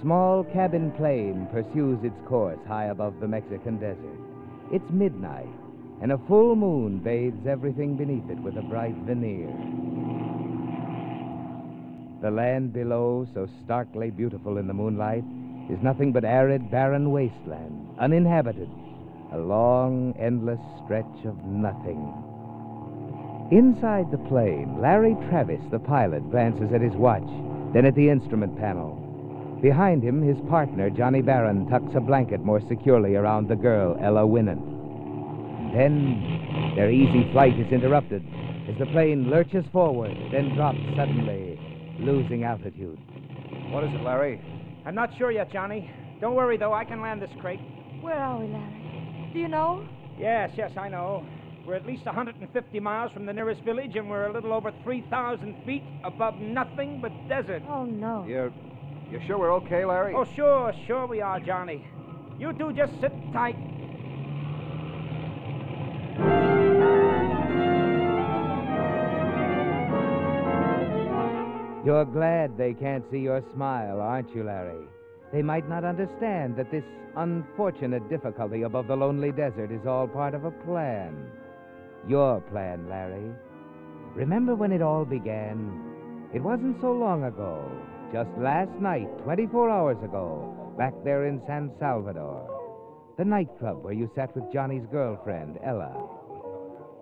Small cabin plane pursues its course high above the Mexican desert. It's midnight, and a full moon bathes everything beneath it with a bright veneer. The land below, so starkly beautiful in the moonlight, is nothing but arid, barren wasteland, uninhabited, a long, endless stretch of nothing. Inside the plane, Larry Travis, the pilot, glances at his watch, then at the instrument panel. Behind him, his partner, Johnny Barron, tucks a blanket more securely around the girl, Ella Winnant. Then their easy flight is interrupted as the plane lurches forward, then drops suddenly, losing altitude. What is it, Larry? I'm not sure yet, Johnny. Don't worry, though. I can land this crate. Where are we, Larry? Do you know? Yes, yes, I know. We're at least 150 miles from the nearest village, and we're a little over 3,000 feet above nothing but desert. Oh, no. You're. You sure we're okay, Larry? Oh, sure, sure we are, Johnny. You two just sit tight. You're glad they can't see your smile, aren't you, Larry? They might not understand that this unfortunate difficulty above the lonely desert is all part of a plan. Your plan, Larry. Remember when it all began? It wasn't so long ago. Just last night, 24 hours ago, back there in San Salvador. The nightclub where you sat with Johnny's girlfriend, Ella.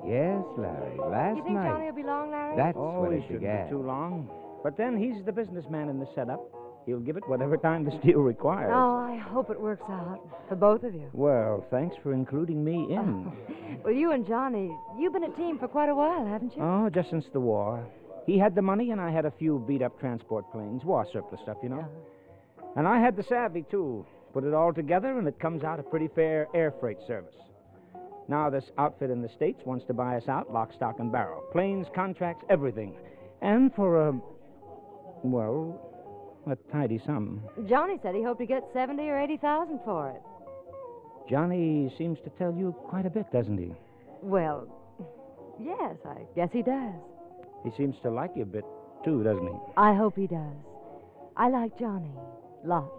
Yes, Larry, last night. You think night. Johnny will be long, Larry? That's oh, when he it shouldn't began. be too long. But then he's the businessman in the setup. He'll give it whatever time the deal requires. Oh, I hope it works out for both of you. Well, thanks for including me in. Well, you and Johnny, you've been a team for quite a while, haven't you? Oh, just since the war. He had the money, and I had a few beat up transport planes, war surplus stuff, you know. Uh-huh. And I had the savvy, too. Put it all together, and it comes out a pretty fair air freight service. Now, this outfit in the States wants to buy us out lock, stock, and barrel. Planes, contracts, everything. And for a. Well, a tidy sum. Johnny said he hoped to get 70 or 80,000 for it. Johnny seems to tell you quite a bit, doesn't he? Well, yes, I guess he does. He seems to like you a bit, too, doesn't he? I hope he does. I like Johnny. Lots.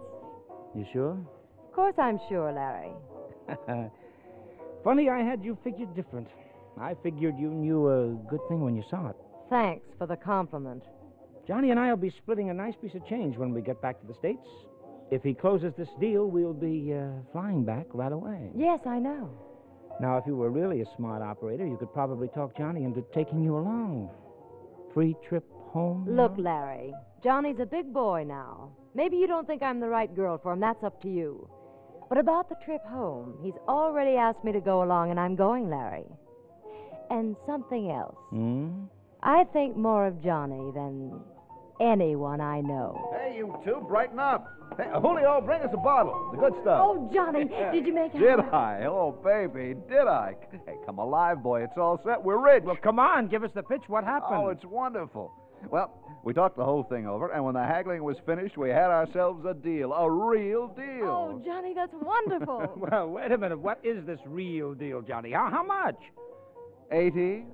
You sure? Of course I'm sure, Larry. Funny, I had you figured different. I figured you knew a good thing when you saw it. Thanks for the compliment. Johnny and I will be splitting a nice piece of change when we get back to the States. If he closes this deal, we'll be uh, flying back right away. Yes, I know. Now, if you were really a smart operator, you could probably talk Johnny into taking you along. Free trip home? Look. Larry, Johnny's a big boy now. Maybe you don't think I'm the right girl for him. That's up to you. But about the trip home, he's already asked me to go along, and I'm going, Larry. And something else. Hmm? I think more of Johnny than anyone I know. Hey, you two, brighten up. Hey, Julio, bring us a bottle. The good stuff. Oh, Johnny, did you make it? Did I? Oh, baby, did I? Hey, come alive, boy. It's all set. We're rich. Well, come on, give us the pitch. What happened? Oh, it's wonderful. Well, we talked the whole thing over, and when the haggling was finished, we had ourselves a deal. A real deal. Oh, Johnny, that's wonderful. well, wait a minute. What is this real deal, Johnny? How, how much? $80,000.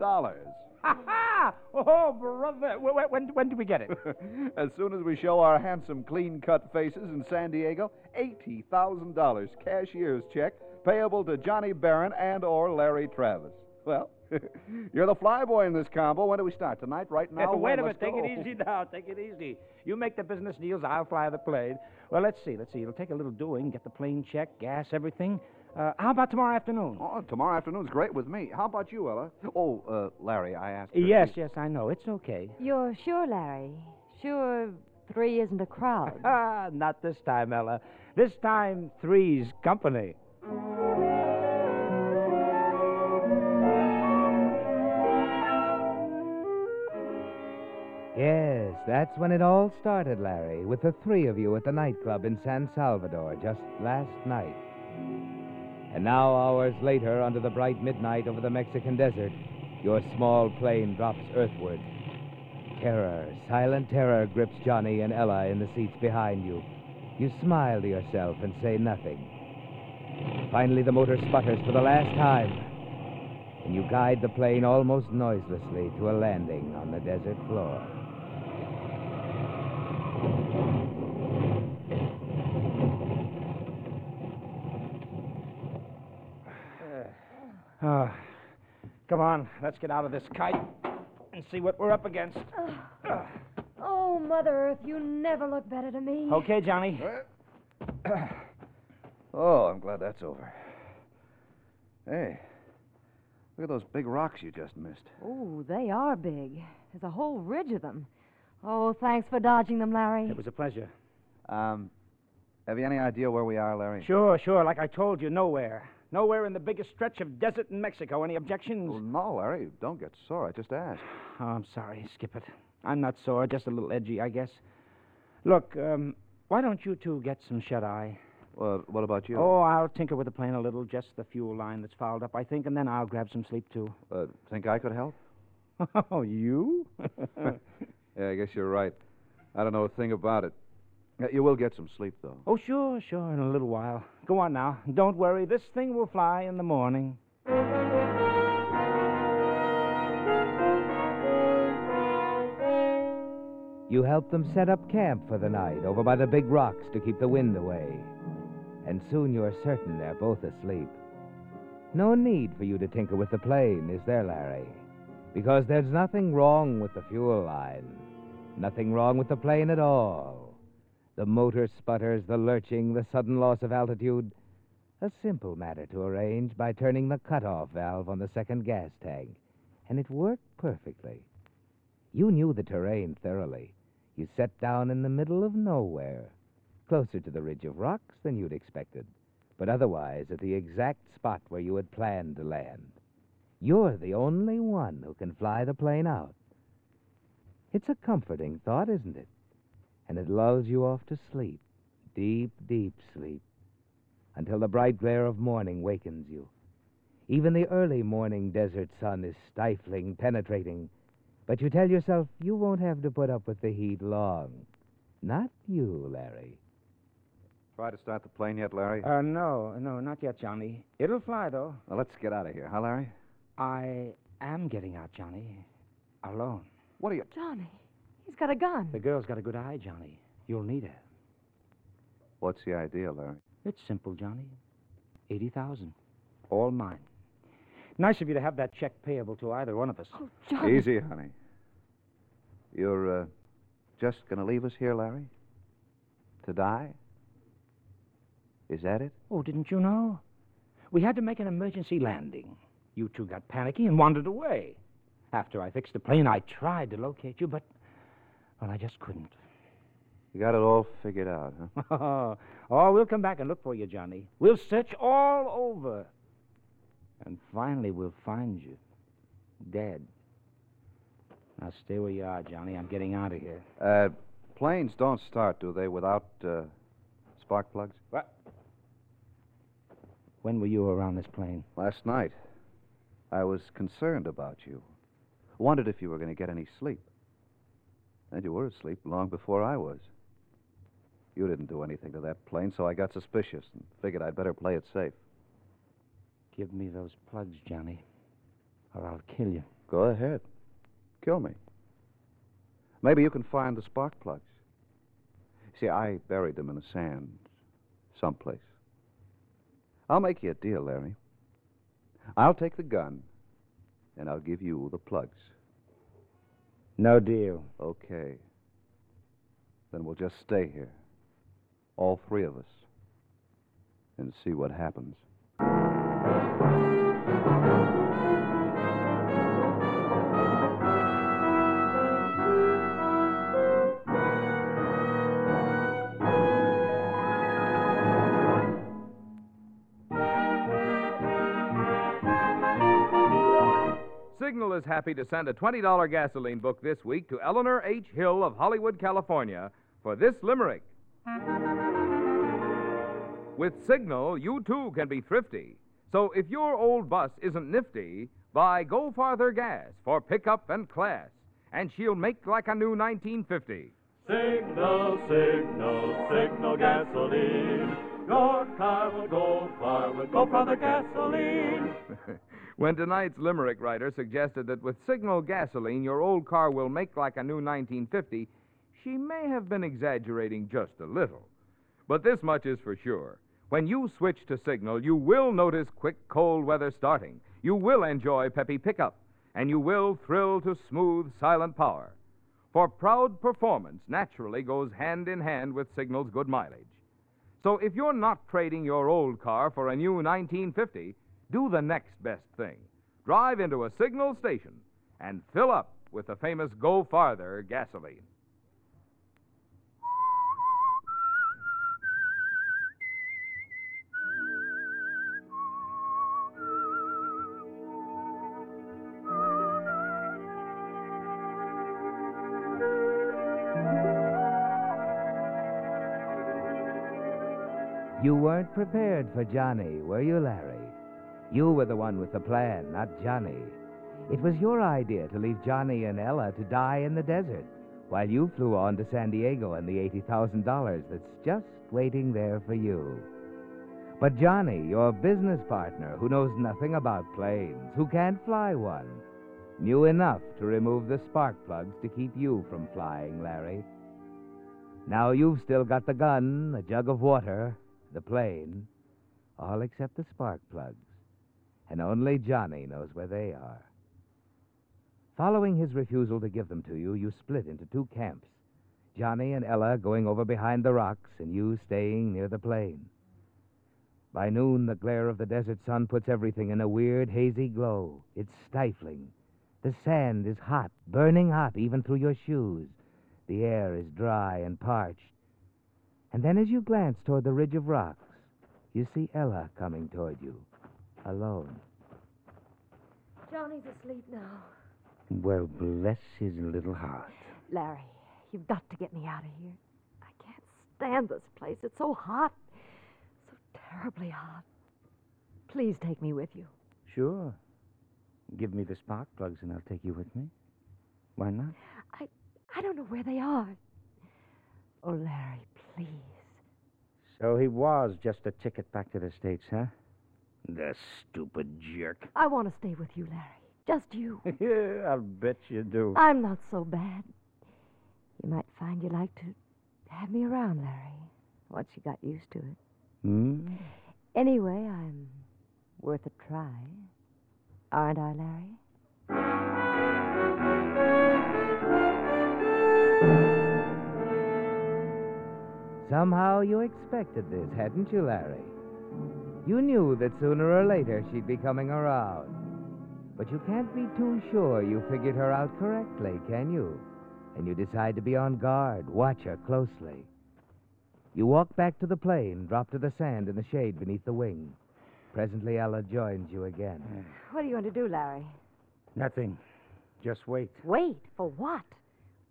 Ha ha! Oh, brother. When, when, when do we get it? as soon as we show our handsome, clean cut faces in San Diego, $80,000 cashier's check payable to Johnny Barron and or Larry Travis. Well, you're the flyboy in this combo. When do we start? Tonight? Right now? Wait a minute. Take go. it easy now. Take it easy. You make the business deals, I'll fly the plane. Well, let's see. Let's see. It'll take a little doing. Get the plane checked, gas, everything. Uh, how about tomorrow afternoon? Oh, tomorrow afternoon's great with me. How about you, Ella? Oh, uh, Larry, I asked. her- Yes, yes, I know. It's okay. You're sure, Larry? Sure three isn't a crowd? Ah, not this time, Ella. This time, three's company. Yes, that's when it all started, Larry, with the three of you at the nightclub in San Salvador just last night. And now, hours later, under the bright midnight over the Mexican desert, your small plane drops earthward. Terror, silent terror, grips Johnny and Ella in the seats behind you. You smile to yourself and say nothing. Finally, the motor sputters for the last time, and you guide the plane almost noiselessly to a landing on the desert floor. Ah, come on, let's get out of this kite and see what we're up against. Oh, Mother Earth, you never look better to me. Okay, Johnny. Oh, I'm glad that's over. Hey, look at those big rocks you just missed. Oh, they are big. There's a whole ridge of them. Oh, thanks for dodging them, Larry. It was a pleasure. Um, have you any idea where we are, Larry? Sure, sure. Like I told you, nowhere. Nowhere in the biggest stretch of desert in Mexico. Any objections? Well, no, Larry. Don't get sore. I just asked. Oh, I'm sorry. Skip it. I'm not sore, just a little edgy, I guess. Look, um, why don't you two get some shut eye? Well, what about you? Oh, I'll tinker with the plane a little, just the fuel line that's fouled up, I think, and then I'll grab some sleep, too. Uh, think I could help? Oh, you? Yeah, I guess you're right. I don't know a thing about it. Yeah, you will get some sleep, though. oh, sure, sure, in a little while. Go on now. Don't worry. This thing will fly in the morning. You help them set up camp for the night over by the big rocks to keep the wind away. And soon you're certain they're both asleep. No need for you to tinker with the plane, is there, Larry? Because there's nothing wrong with the fuel line. Nothing wrong with the plane at all. The motor sputters, the lurching, the sudden loss of altitude. A simple matter to arrange by turning the cutoff valve on the second gas tank. And it worked perfectly. You knew the terrain thoroughly. You set down in the middle of nowhere, closer to the ridge of rocks than you'd expected, but otherwise at the exact spot where you had planned to land. You're the only one who can fly the plane out. It's a comforting thought, isn't it? And it lulls you off to sleep, deep, deep sleep, until the bright glare of morning wakens you. Even the early morning desert sun is stifling, penetrating. But you tell yourself you won't have to put up with the heat long. Not you, Larry. Try to start the plane yet, Larry? Uh, no, no, not yet, Johnny. It'll fly, though. Well, let's get out of here, huh, Larry? I am getting out, Johnny. Alone. What are you. Johnny, he's got a gun. The girl's got a good eye, Johnny. You'll need her. What's the idea, Larry? It's simple, Johnny. 80000 All mine. Nice of you to have that check payable to either one of us. Oh, Johnny. Easy, honey. You're, uh, just going to leave us here, Larry? To die? Is that it? Oh, didn't you know? We had to make an emergency landing. You two got panicky and wandered away. After I fixed the plane, I tried to locate you, but, well, I just couldn't. You got it all figured out, huh? oh, we'll come back and look for you, Johnny. We'll search all over. And finally, we'll find you. Dead. Now, stay where you are, Johnny. I'm getting out of here. Uh, planes don't start, do they, without, uh, spark plugs? What? When were you around this plane? Last night. I was concerned about you. Wondered if you were going to get any sleep. And you were asleep long before I was. You didn't do anything to that plane, so I got suspicious and figured I'd better play it safe. Give me those plugs, Johnny, or I'll kill you. Go ahead. Kill me. Maybe you can find the spark plugs. See, I buried them in the sand someplace. I'll make you a deal, Larry. I'll take the gun, and I'll give you the plugs. No deal. Okay. Then we'll just stay here, all three of us, and see what happens. Happy to send a $20 gasoline book this week to Eleanor H. Hill of Hollywood, California for this limerick. With Signal, you too can be thrifty. So if your old bus isn't nifty, buy Go Farther Gas for pickup and class, and she'll make like a new 1950. Signal, signal, signal gasoline. Your car will go far with Go Farther gasoline. When tonight's limerick writer suggested that with Signal gasoline your old car will make like a new 1950, she may have been exaggerating just a little. But this much is for sure. When you switch to Signal, you will notice quick cold weather starting. You will enjoy peppy pickup, and you will thrill to smooth, silent power. For proud performance naturally goes hand in hand with Signal's good mileage. So if you're not trading your old car for a new 1950, do the next best thing. Drive into a Signal station and fill up with the famous Go Farther gasoline. You weren't prepared for Johnny, were you, Larry? You were the one with the plan, not Johnny. It was your idea to leave Johnny and Ella to die in the desert while you flew on to San Diego and the $80,000 that's just waiting there for you. But Johnny, your business partner, who knows nothing about planes, who can't fly one, knew enough to remove the spark plugs to keep you from flying, Larry. Now you've still got the gun, a jug of water, the plane, all except the spark plugs. And only Johnny knows where they are. Following his refusal to give them to you, you split into two camps. Johnny and Ella going over behind the rocks, and you staying near the plane. By noon, the glare of the desert sun puts everything in a weird, hazy glow. It's stifling. The sand is hot, burning hot, even through your shoes. The air is dry and parched. And then, as you glance toward the ridge of rocks, you see Ella coming toward you, alone. Johnny's asleep now. Well, bless his little heart. Larry, you've got to get me out of here. I can't stand this place. It's so hot. So terribly hot. Please take me with you. Sure. Give me the spark plugs and I'll take you with me. Why not? I I don't know where they are. Oh, Larry, please. So he was just a ticket back to the States, huh? The stupid jerk. I want to stay with you, Larry. Just you. yeah, I'll bet you do. I'm not so bad. You might find you like to have me around, Larry, once you got used to it. Hmm? Anyway, I'm worth a try. Aren't I, Larry? Somehow you expected this, hadn't you, Larry? You knew that sooner or later she'd be coming around. But you can't be too sure you figured her out correctly, can you? And you decide to be on guard, watch her closely. You walk back to the plane, drop to the sand in the shade beneath the wing. Presently, Ella joins you again. What are you going to do, Larry? Nothing. Just wait. Wait, for what?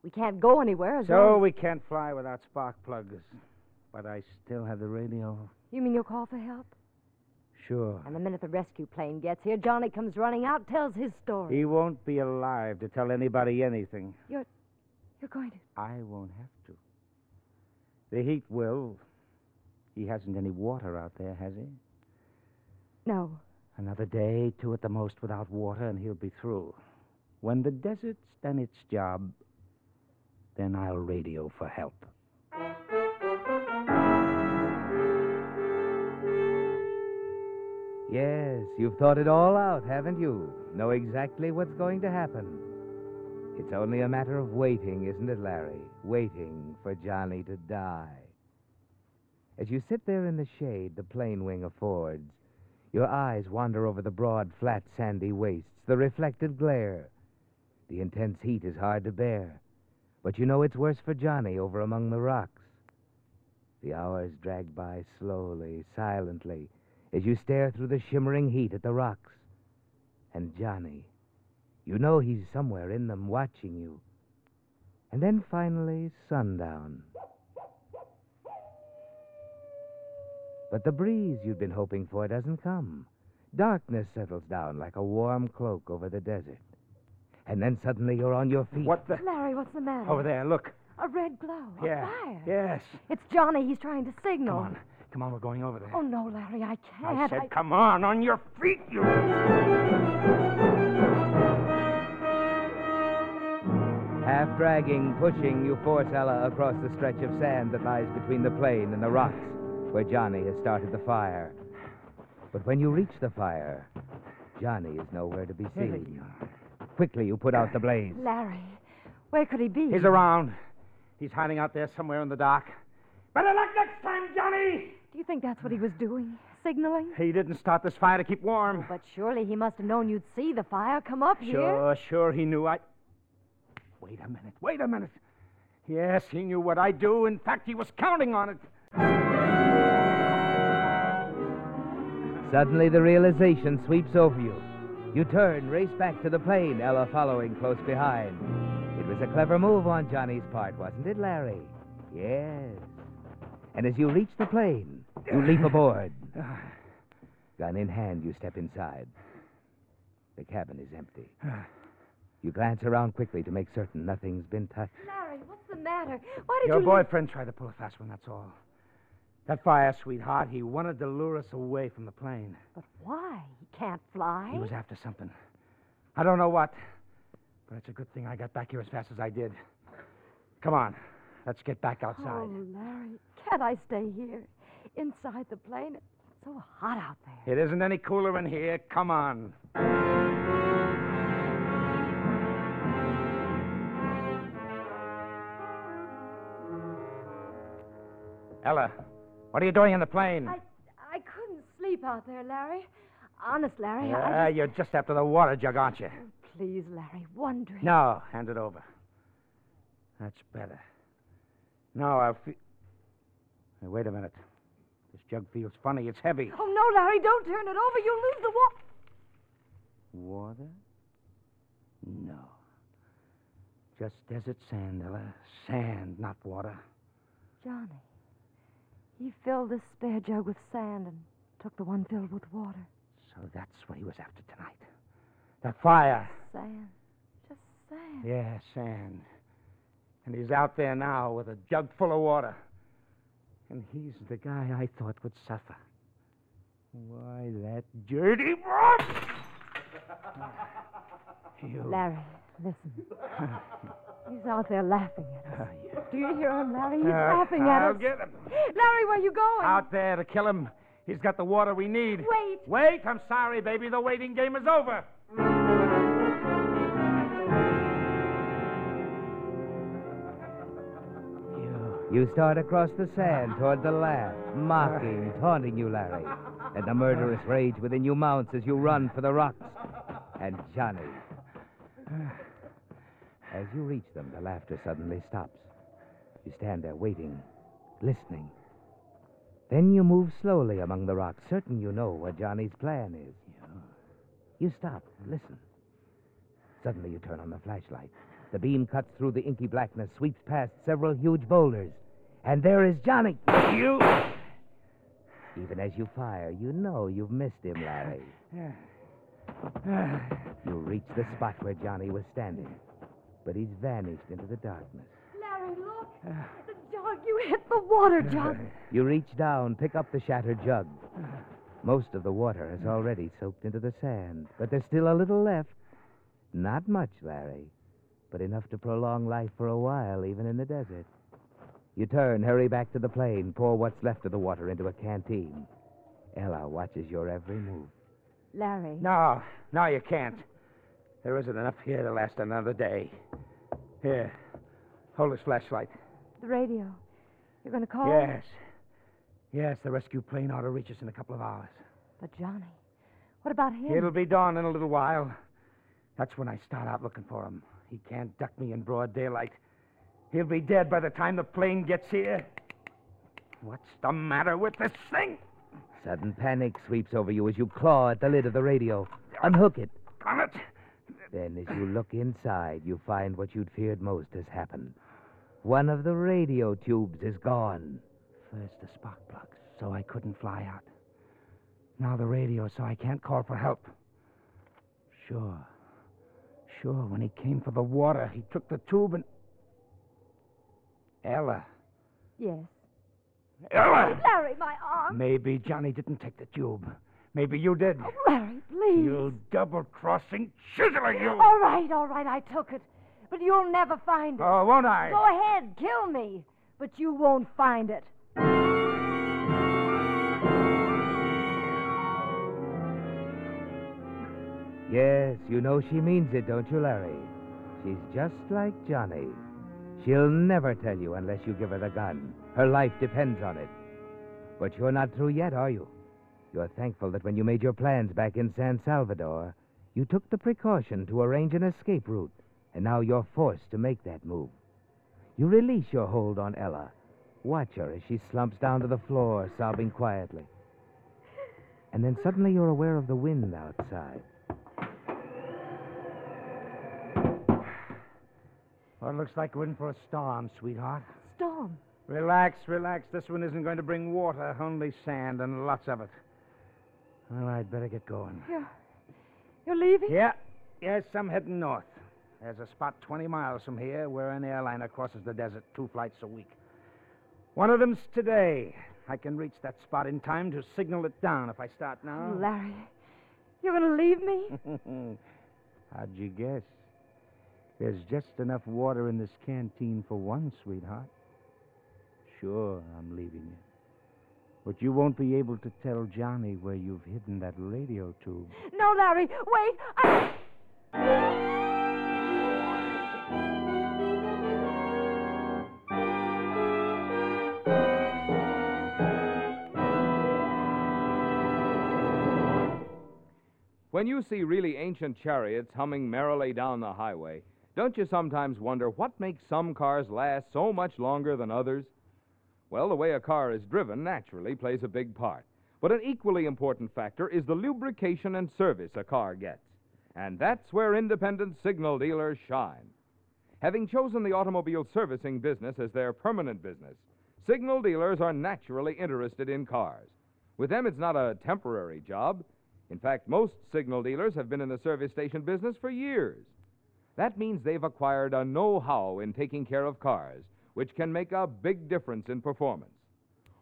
We can't go anywhere as So long as... we can't fly without spark plugs. But I still have the radio. You mean you'll call for help? Sure. And the minute the rescue plane gets here, Johnny comes running out, tells his story. He won't be alive to tell anybody anything. You're you're going to... I won't have to. The heat will. He hasn't any water out there, has he? No. Another day, two at the most without water, and he'll be through. When the desert's done its job, then I'll radio for help. Yes, you've thought it all out, haven't you? Know exactly what's going to happen. It's only a matter of waiting, isn't it, Larry? Waiting for Johnny to die. As you sit there in the shade the plane wing affords, your eyes wander over the broad, flat, sandy wastes, the reflected glare. The intense heat is hard to bear, but you know it's worse for Johnny over among the rocks. The hours drag by slowly, silently, as you stare through the shimmering heat at the rocks. And Johnny, you know he's somewhere in them watching you. And then finally, sundown. But the breeze you'd been hoping for doesn't come. Darkness settles down like a warm cloak over the desert. And then suddenly you're on your feet. What the? Larry, what's the matter? Over there, look. A red glow. A fire. Yes. It's Johnny. He's trying to signal. Come on. Come on, we're going over there. Oh, no, Larry, I can't. I said, come on, on your feet, you. Half dragging, pushing, you force Ella across the stretch of sand that lies between the plane and the rocks where Johnny has started the fire. But when you reach the fire, Johnny is nowhere to be seen. Quickly, you put out the blaze. Larry, where could he be? He's around. He's hiding out there somewhere in the dark. Better luck next time, Johnny! Do you think that's what he was doing? Signaling? He didn't start this fire to keep warm. But surely he must have known you'd see the fire come up here. Sure, sure, he knew I. Wait a minute, wait a minute. Yes, he knew what I'd do. In fact, he was counting on it. Suddenly, the realization sweeps over you. You turn, race back to the plane, Ella following close behind. It was a clever move on Johnny's part, wasn't it, Larry? Yes. And as you reach the plane, you leap aboard. Gun in hand, you step inside. The cabin is empty. You glance around quickly to make certain nothing's been touched. Larry, what's the matter? Why did Your you... boyfriend tried to pull a fast one, that's all. That fire, sweetheart, he wanted to lure us away from the plane. But why? He can't fly. He was after something. I don't know what, but it's a good thing I got back here as fast as I did. Come on, let's get back outside. Oh, Larry, can't I stay here? Inside the plane? It's so hot out there. It isn't any cooler in here. Come on. Ella, what are you doing in the plane? I, I couldn't sleep out there, Larry. Honest, Larry, I Ah, just... you're just after the water jug, aren't you? Please, Larry, one drink. No, hand it over. That's better. Now I'll feel. Hey, wait a minute. Jug feels funny. It's heavy. Oh, no, Larry, don't turn it over. You'll lose the water. Water? No. Just desert sand, Ella. Sand, not water. Johnny, he filled this spare jug with sand and took the one filled with water. So that's what he was after tonight. That fire. Sand. Just sand. Yeah, sand. And he's out there now with a jug full of water. And he's the guy I thought would suffer. Why, that dirty brat! you. Larry, listen. He's out there laughing at us. Do you hear him, Larry? He's Uh, laughing at I'll us. get him. Larry, where are you going? Out there to kill him. He's got the water we need. Wait. Wait, I'm sorry, baby. The waiting game is over. You. Start across the sand toward the laugh, mocking, taunting you, Larry. And the murderous rage within you mounts as you run for the rocks. And Johnny. As you reach them, the laughter suddenly stops. You stand there waiting, listening. Then you move slowly among the rocks, certain you know what Johnny's plan is. You stop, listen. Suddenly you turn on the flashlight. The beam cuts through the inky blackness, sweeps past several huge boulders. And there is Johnny. You. Even as you fire, you know you've missed him, Larry. You reach the spot where Johnny was standing, but he's vanished into the darkness. Larry, look. The jug. You hit the water jug. You reach down, pick up the shattered jug. Most of the water has already soaked into the sand, but there's still a little left. Not much, Larry, but enough to prolong life for a while, even in the desert. You turn, hurry back to the plane, pour what's left of the water into a canteen. Ella watches your every move. Larry. No, no, you can't. There isn't enough here to last another day. Here, hold this flashlight. The radio. You're going to call? Yes. Yes, the rescue plane ought to reach us in a couple of hours. But Johnny. What about him? It'll be dawn in a little while. That's when I start out looking for him. He can't duck me in broad daylight. He'll be dead by the time the plane gets here. What's the matter with this thing? Sudden panic sweeps over you as you claw at the lid of the radio. Unhook it. Damn it! Then, as you look inside, you find what you'd feared most has happened. One of the radio tubes is gone. First the spark plugs, so I couldn't fly out. Now the radio, so I can't call for help. Sure. Sure, when he came for the water, he took the tube and. Ella. Yes. Ella! Oh, Larry, my arm. Maybe Johnny didn't take the tube. Maybe you did. Oh, Larry, please. You double crossing chiseler, you! All right, all right, I took it. But you'll never find it. Oh, won't I? Go ahead, kill me. But you won't find it. Yes, you know she means it, don't you, Larry? She's just like Johnny. She'll never tell you unless you give her the gun. Her life depends on it. But you're not through yet, are you? You're thankful that when you made your plans back in San Salvador, you took the precaution to arrange an escape route, and now you're forced to make that move. You release your hold on Ella. Watch her as she slumps down to the floor, sobbing quietly. And then suddenly you're aware of the wind outside. Well, it looks like we're in for a storm, sweetheart. Storm. Relax, relax. This one isn't going to bring water, only sand and lots of it. Well, I'd better get going. You're, you're leaving? Yeah, yes, I'm heading north. There's a spot 20 miles from here where an airliner crosses the desert two flights a week. One of them's today. I can reach that spot in time to signal it down if I start now. Larry, you're going to leave me? How'd you guess? There's just enough water in this canteen for one, sweetheart. Sure, I'm leaving you. But you won't be able to tell Johnny where you've hidden that radio tube. no, Larry, wait. I... When you see really ancient chariots humming merrily down the highway, don't you sometimes wonder what makes some cars last so much longer than others? Well, the way a car is driven naturally plays a big part. But an equally important factor is the lubrication and service a car gets. And that's where independent signal dealers shine. Having chosen the automobile servicing business as their permanent business, signal dealers are naturally interested in cars. With them, it's not a temporary job, In fact, most signal dealers have been in the service station business for years. That means they've acquired a know how in taking care of cars, which can make a big difference in performance.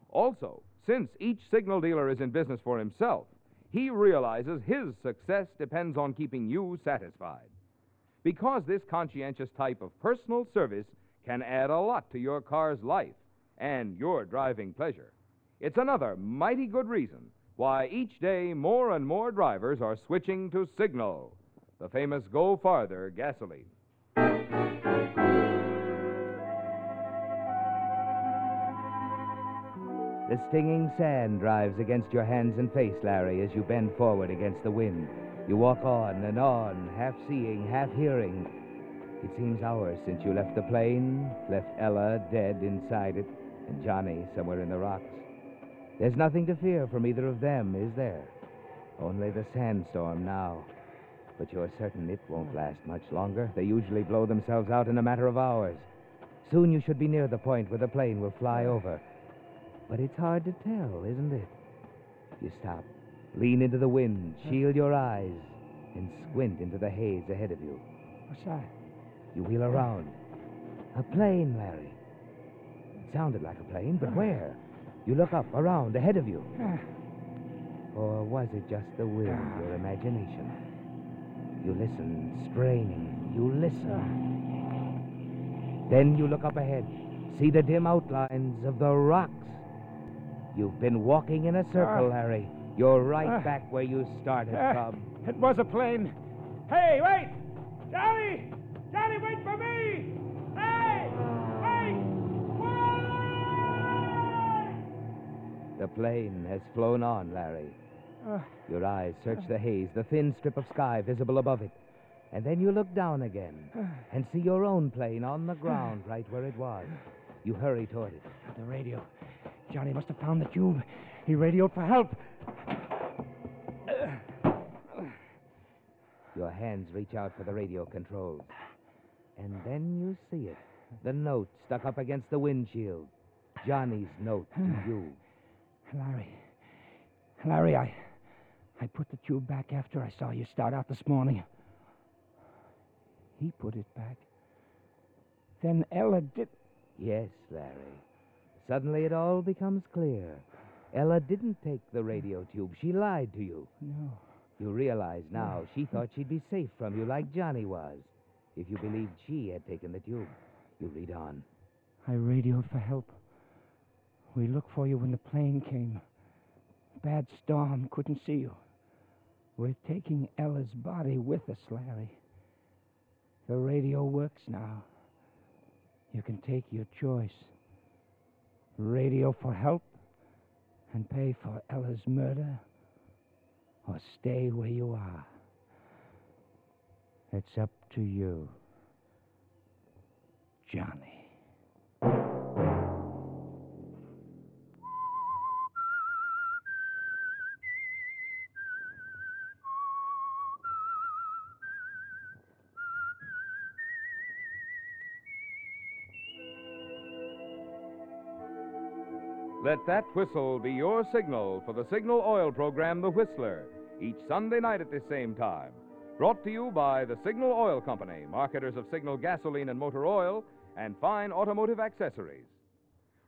Also, since each signal dealer is in business for himself, he realizes his success depends on keeping you satisfied. Because this conscientious type of personal service can add a lot to your car's life and your driving pleasure. It's another mighty good reason why each day more and more drivers are switching to Signal, the famous Go Farther gasoline. The stinging sand drives against your hands and face, Larry, as you bend forward against the wind. You walk on and on, half seeing, half hearing. It seems hours since you left the plane, left Ella dead inside it, and Johnny somewhere in the rocks. There's nothing to fear from either of them, is there? Only the sandstorm now. But you're certain it won't last much longer. They usually blow themselves out in a matter of hours. Soon you should be near the point where the plane will fly over. But it's hard to tell, isn't it? You stop, lean into the wind, shield your eyes, and squint into the haze ahead of you. What's that? You wheel around. A plane, Larry. It sounded like a plane, but ah. where? You look up, around, ahead of you. Ah. Or was it just the wind, ah. your imagination? You listen, straining. You listen. Then you look up ahead, see the dim outlines of the rocks. You've been walking in a circle, Ah. Larry. You're right Ah. back where you started Ah, from. It was a plane. Hey, wait! Johnny! Johnny, wait for me! Hey! Wait! Wait! The plane has flown on, Larry. Your eyes search the haze, the thin strip of sky visible above it. And then you look down again and see your own plane on the ground right where it was. You hurry toward it. the radio. Johnny must have found the tube. He radioed for help. Your hands reach out for the radio controls. And then you see it. The note stuck up against the windshield. Johnny's note to you. Larry. Larry, I. I put the tube back after I saw you start out this morning. He put it back. Then Ella did. Yes, Larry. Suddenly it all becomes clear. Ella didn't take the radio tube. She lied to you. No. You realize now she thought she'd be safe from you like Johnny was. If you believed she had taken the tube. You read on. I radioed for help. We looked for you when the plane came. Bad storm, couldn't see you. We're taking Ella's body with us, Larry. The radio works now. You can take your choice. Radio for help and pay for Ella's murder, or stay where you are. It's up to you, Johnny. Let that whistle be your signal for the Signal Oil program, The Whistler, each Sunday night at this same time. Brought to you by the Signal Oil Company, marketers of Signal gasoline and motor oil and fine automotive accessories.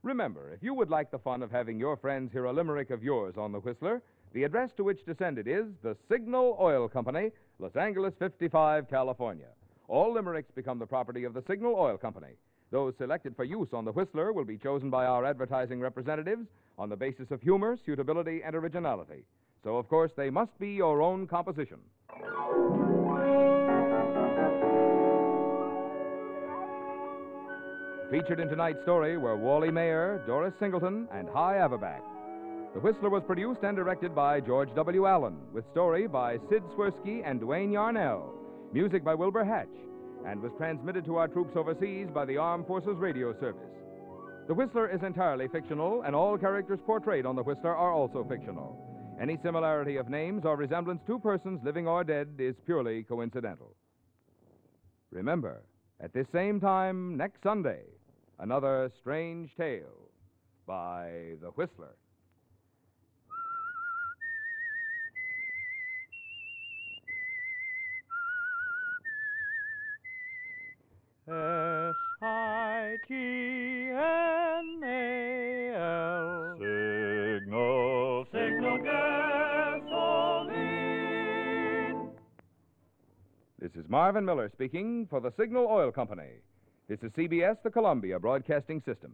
Remember, if you would like the fun of having your friends hear a limerick of yours on The Whistler, the address to which to send it is the Signal Oil Company, Los Angeles 55, California. All limericks become the property of the Signal Oil Company. Those selected for use on the Whistler will be chosen by our advertising representatives on the basis of humor, suitability, and originality. So, of course, they must be your own composition. Featured in tonight's story were Wally Maher, Doris Singleton, and Hy Averback. The Whistler was produced and directed by George W. Allen, with story by Sid Swirsky and Duane Yarnell, music by Wilbur Hatch, and was transmitted to our troops overseas by the Armed Forces Radio Service. The Whistler is entirely fictional, and all characters portrayed on The Whistler are also fictional. Any similarity of names or resemblance to persons living or dead is purely coincidental. Remember, at this same time next Sunday, another strange tale by The Whistler. Signal, Signal gasoline. This is Marvin Miller speaking for the Signal Oil Company. This is CBS, the Columbia Broadcasting System.